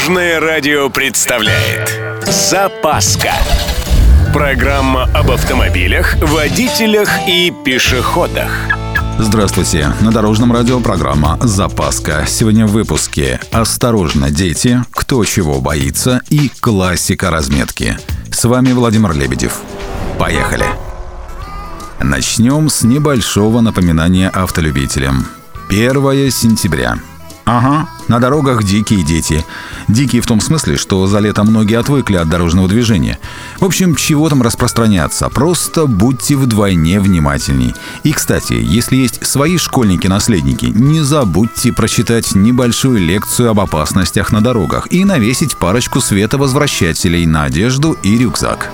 Дорожное радио представляет Запаска Программа об автомобилях, водителях и пешеходах Здравствуйте! На Дорожном радио программа «Запаска». Сегодня в выпуске «Осторожно, дети», «Кто чего боится» и «Классика разметки». С вами Владимир Лебедев. Поехали! Начнем с небольшого напоминания автолюбителям. 1 сентября – Ага, на дорогах дикие дети. Дикие в том смысле, что за лето многие отвыкли от дорожного движения. В общем, чего там распространяться, просто будьте вдвойне внимательней. И, кстати, если есть свои школьники-наследники, не забудьте прочитать небольшую лекцию об опасностях на дорогах и навесить парочку световозвращателей на одежду и рюкзак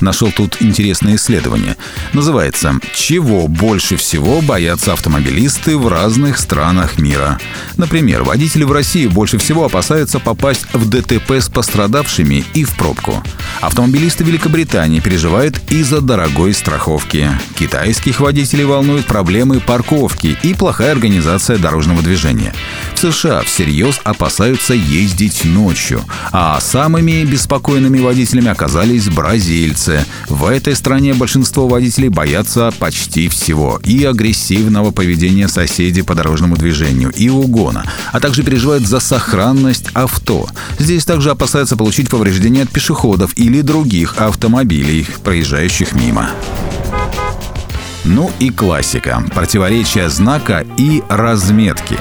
нашел тут интересное исследование. Называется «Чего больше всего боятся автомобилисты в разных странах мира?». Например, водители в России больше всего опасаются попасть в ДТП с пострадавшими и в пробку. Автомобилисты Великобритании переживают из-за дорогой страховки. Китайских водителей волнуют проблемы парковки и плохая организация дорожного движения. В США всерьез опасаются ездить ночью, а самыми беспокойными водителями оказались бразильцы. В этой стране большинство водителей боятся почти всего. И агрессивного поведения соседей по дорожному движению, и угона, а также переживают за сохранность авто. Здесь также опасаются получить повреждения от пешеходов или других автомобилей, проезжающих мимо. Ну и классика. Противоречие знака и разметки.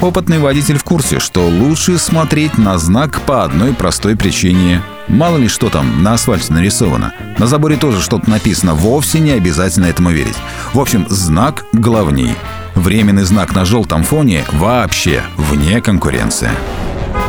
Опытный водитель в курсе, что лучше смотреть на знак по одной простой причине. Мало ли что там на асфальте нарисовано. На заборе тоже что-то написано, вовсе не обязательно этому верить. В общем, знак главней. Временный знак на желтом фоне вообще вне конкуренции.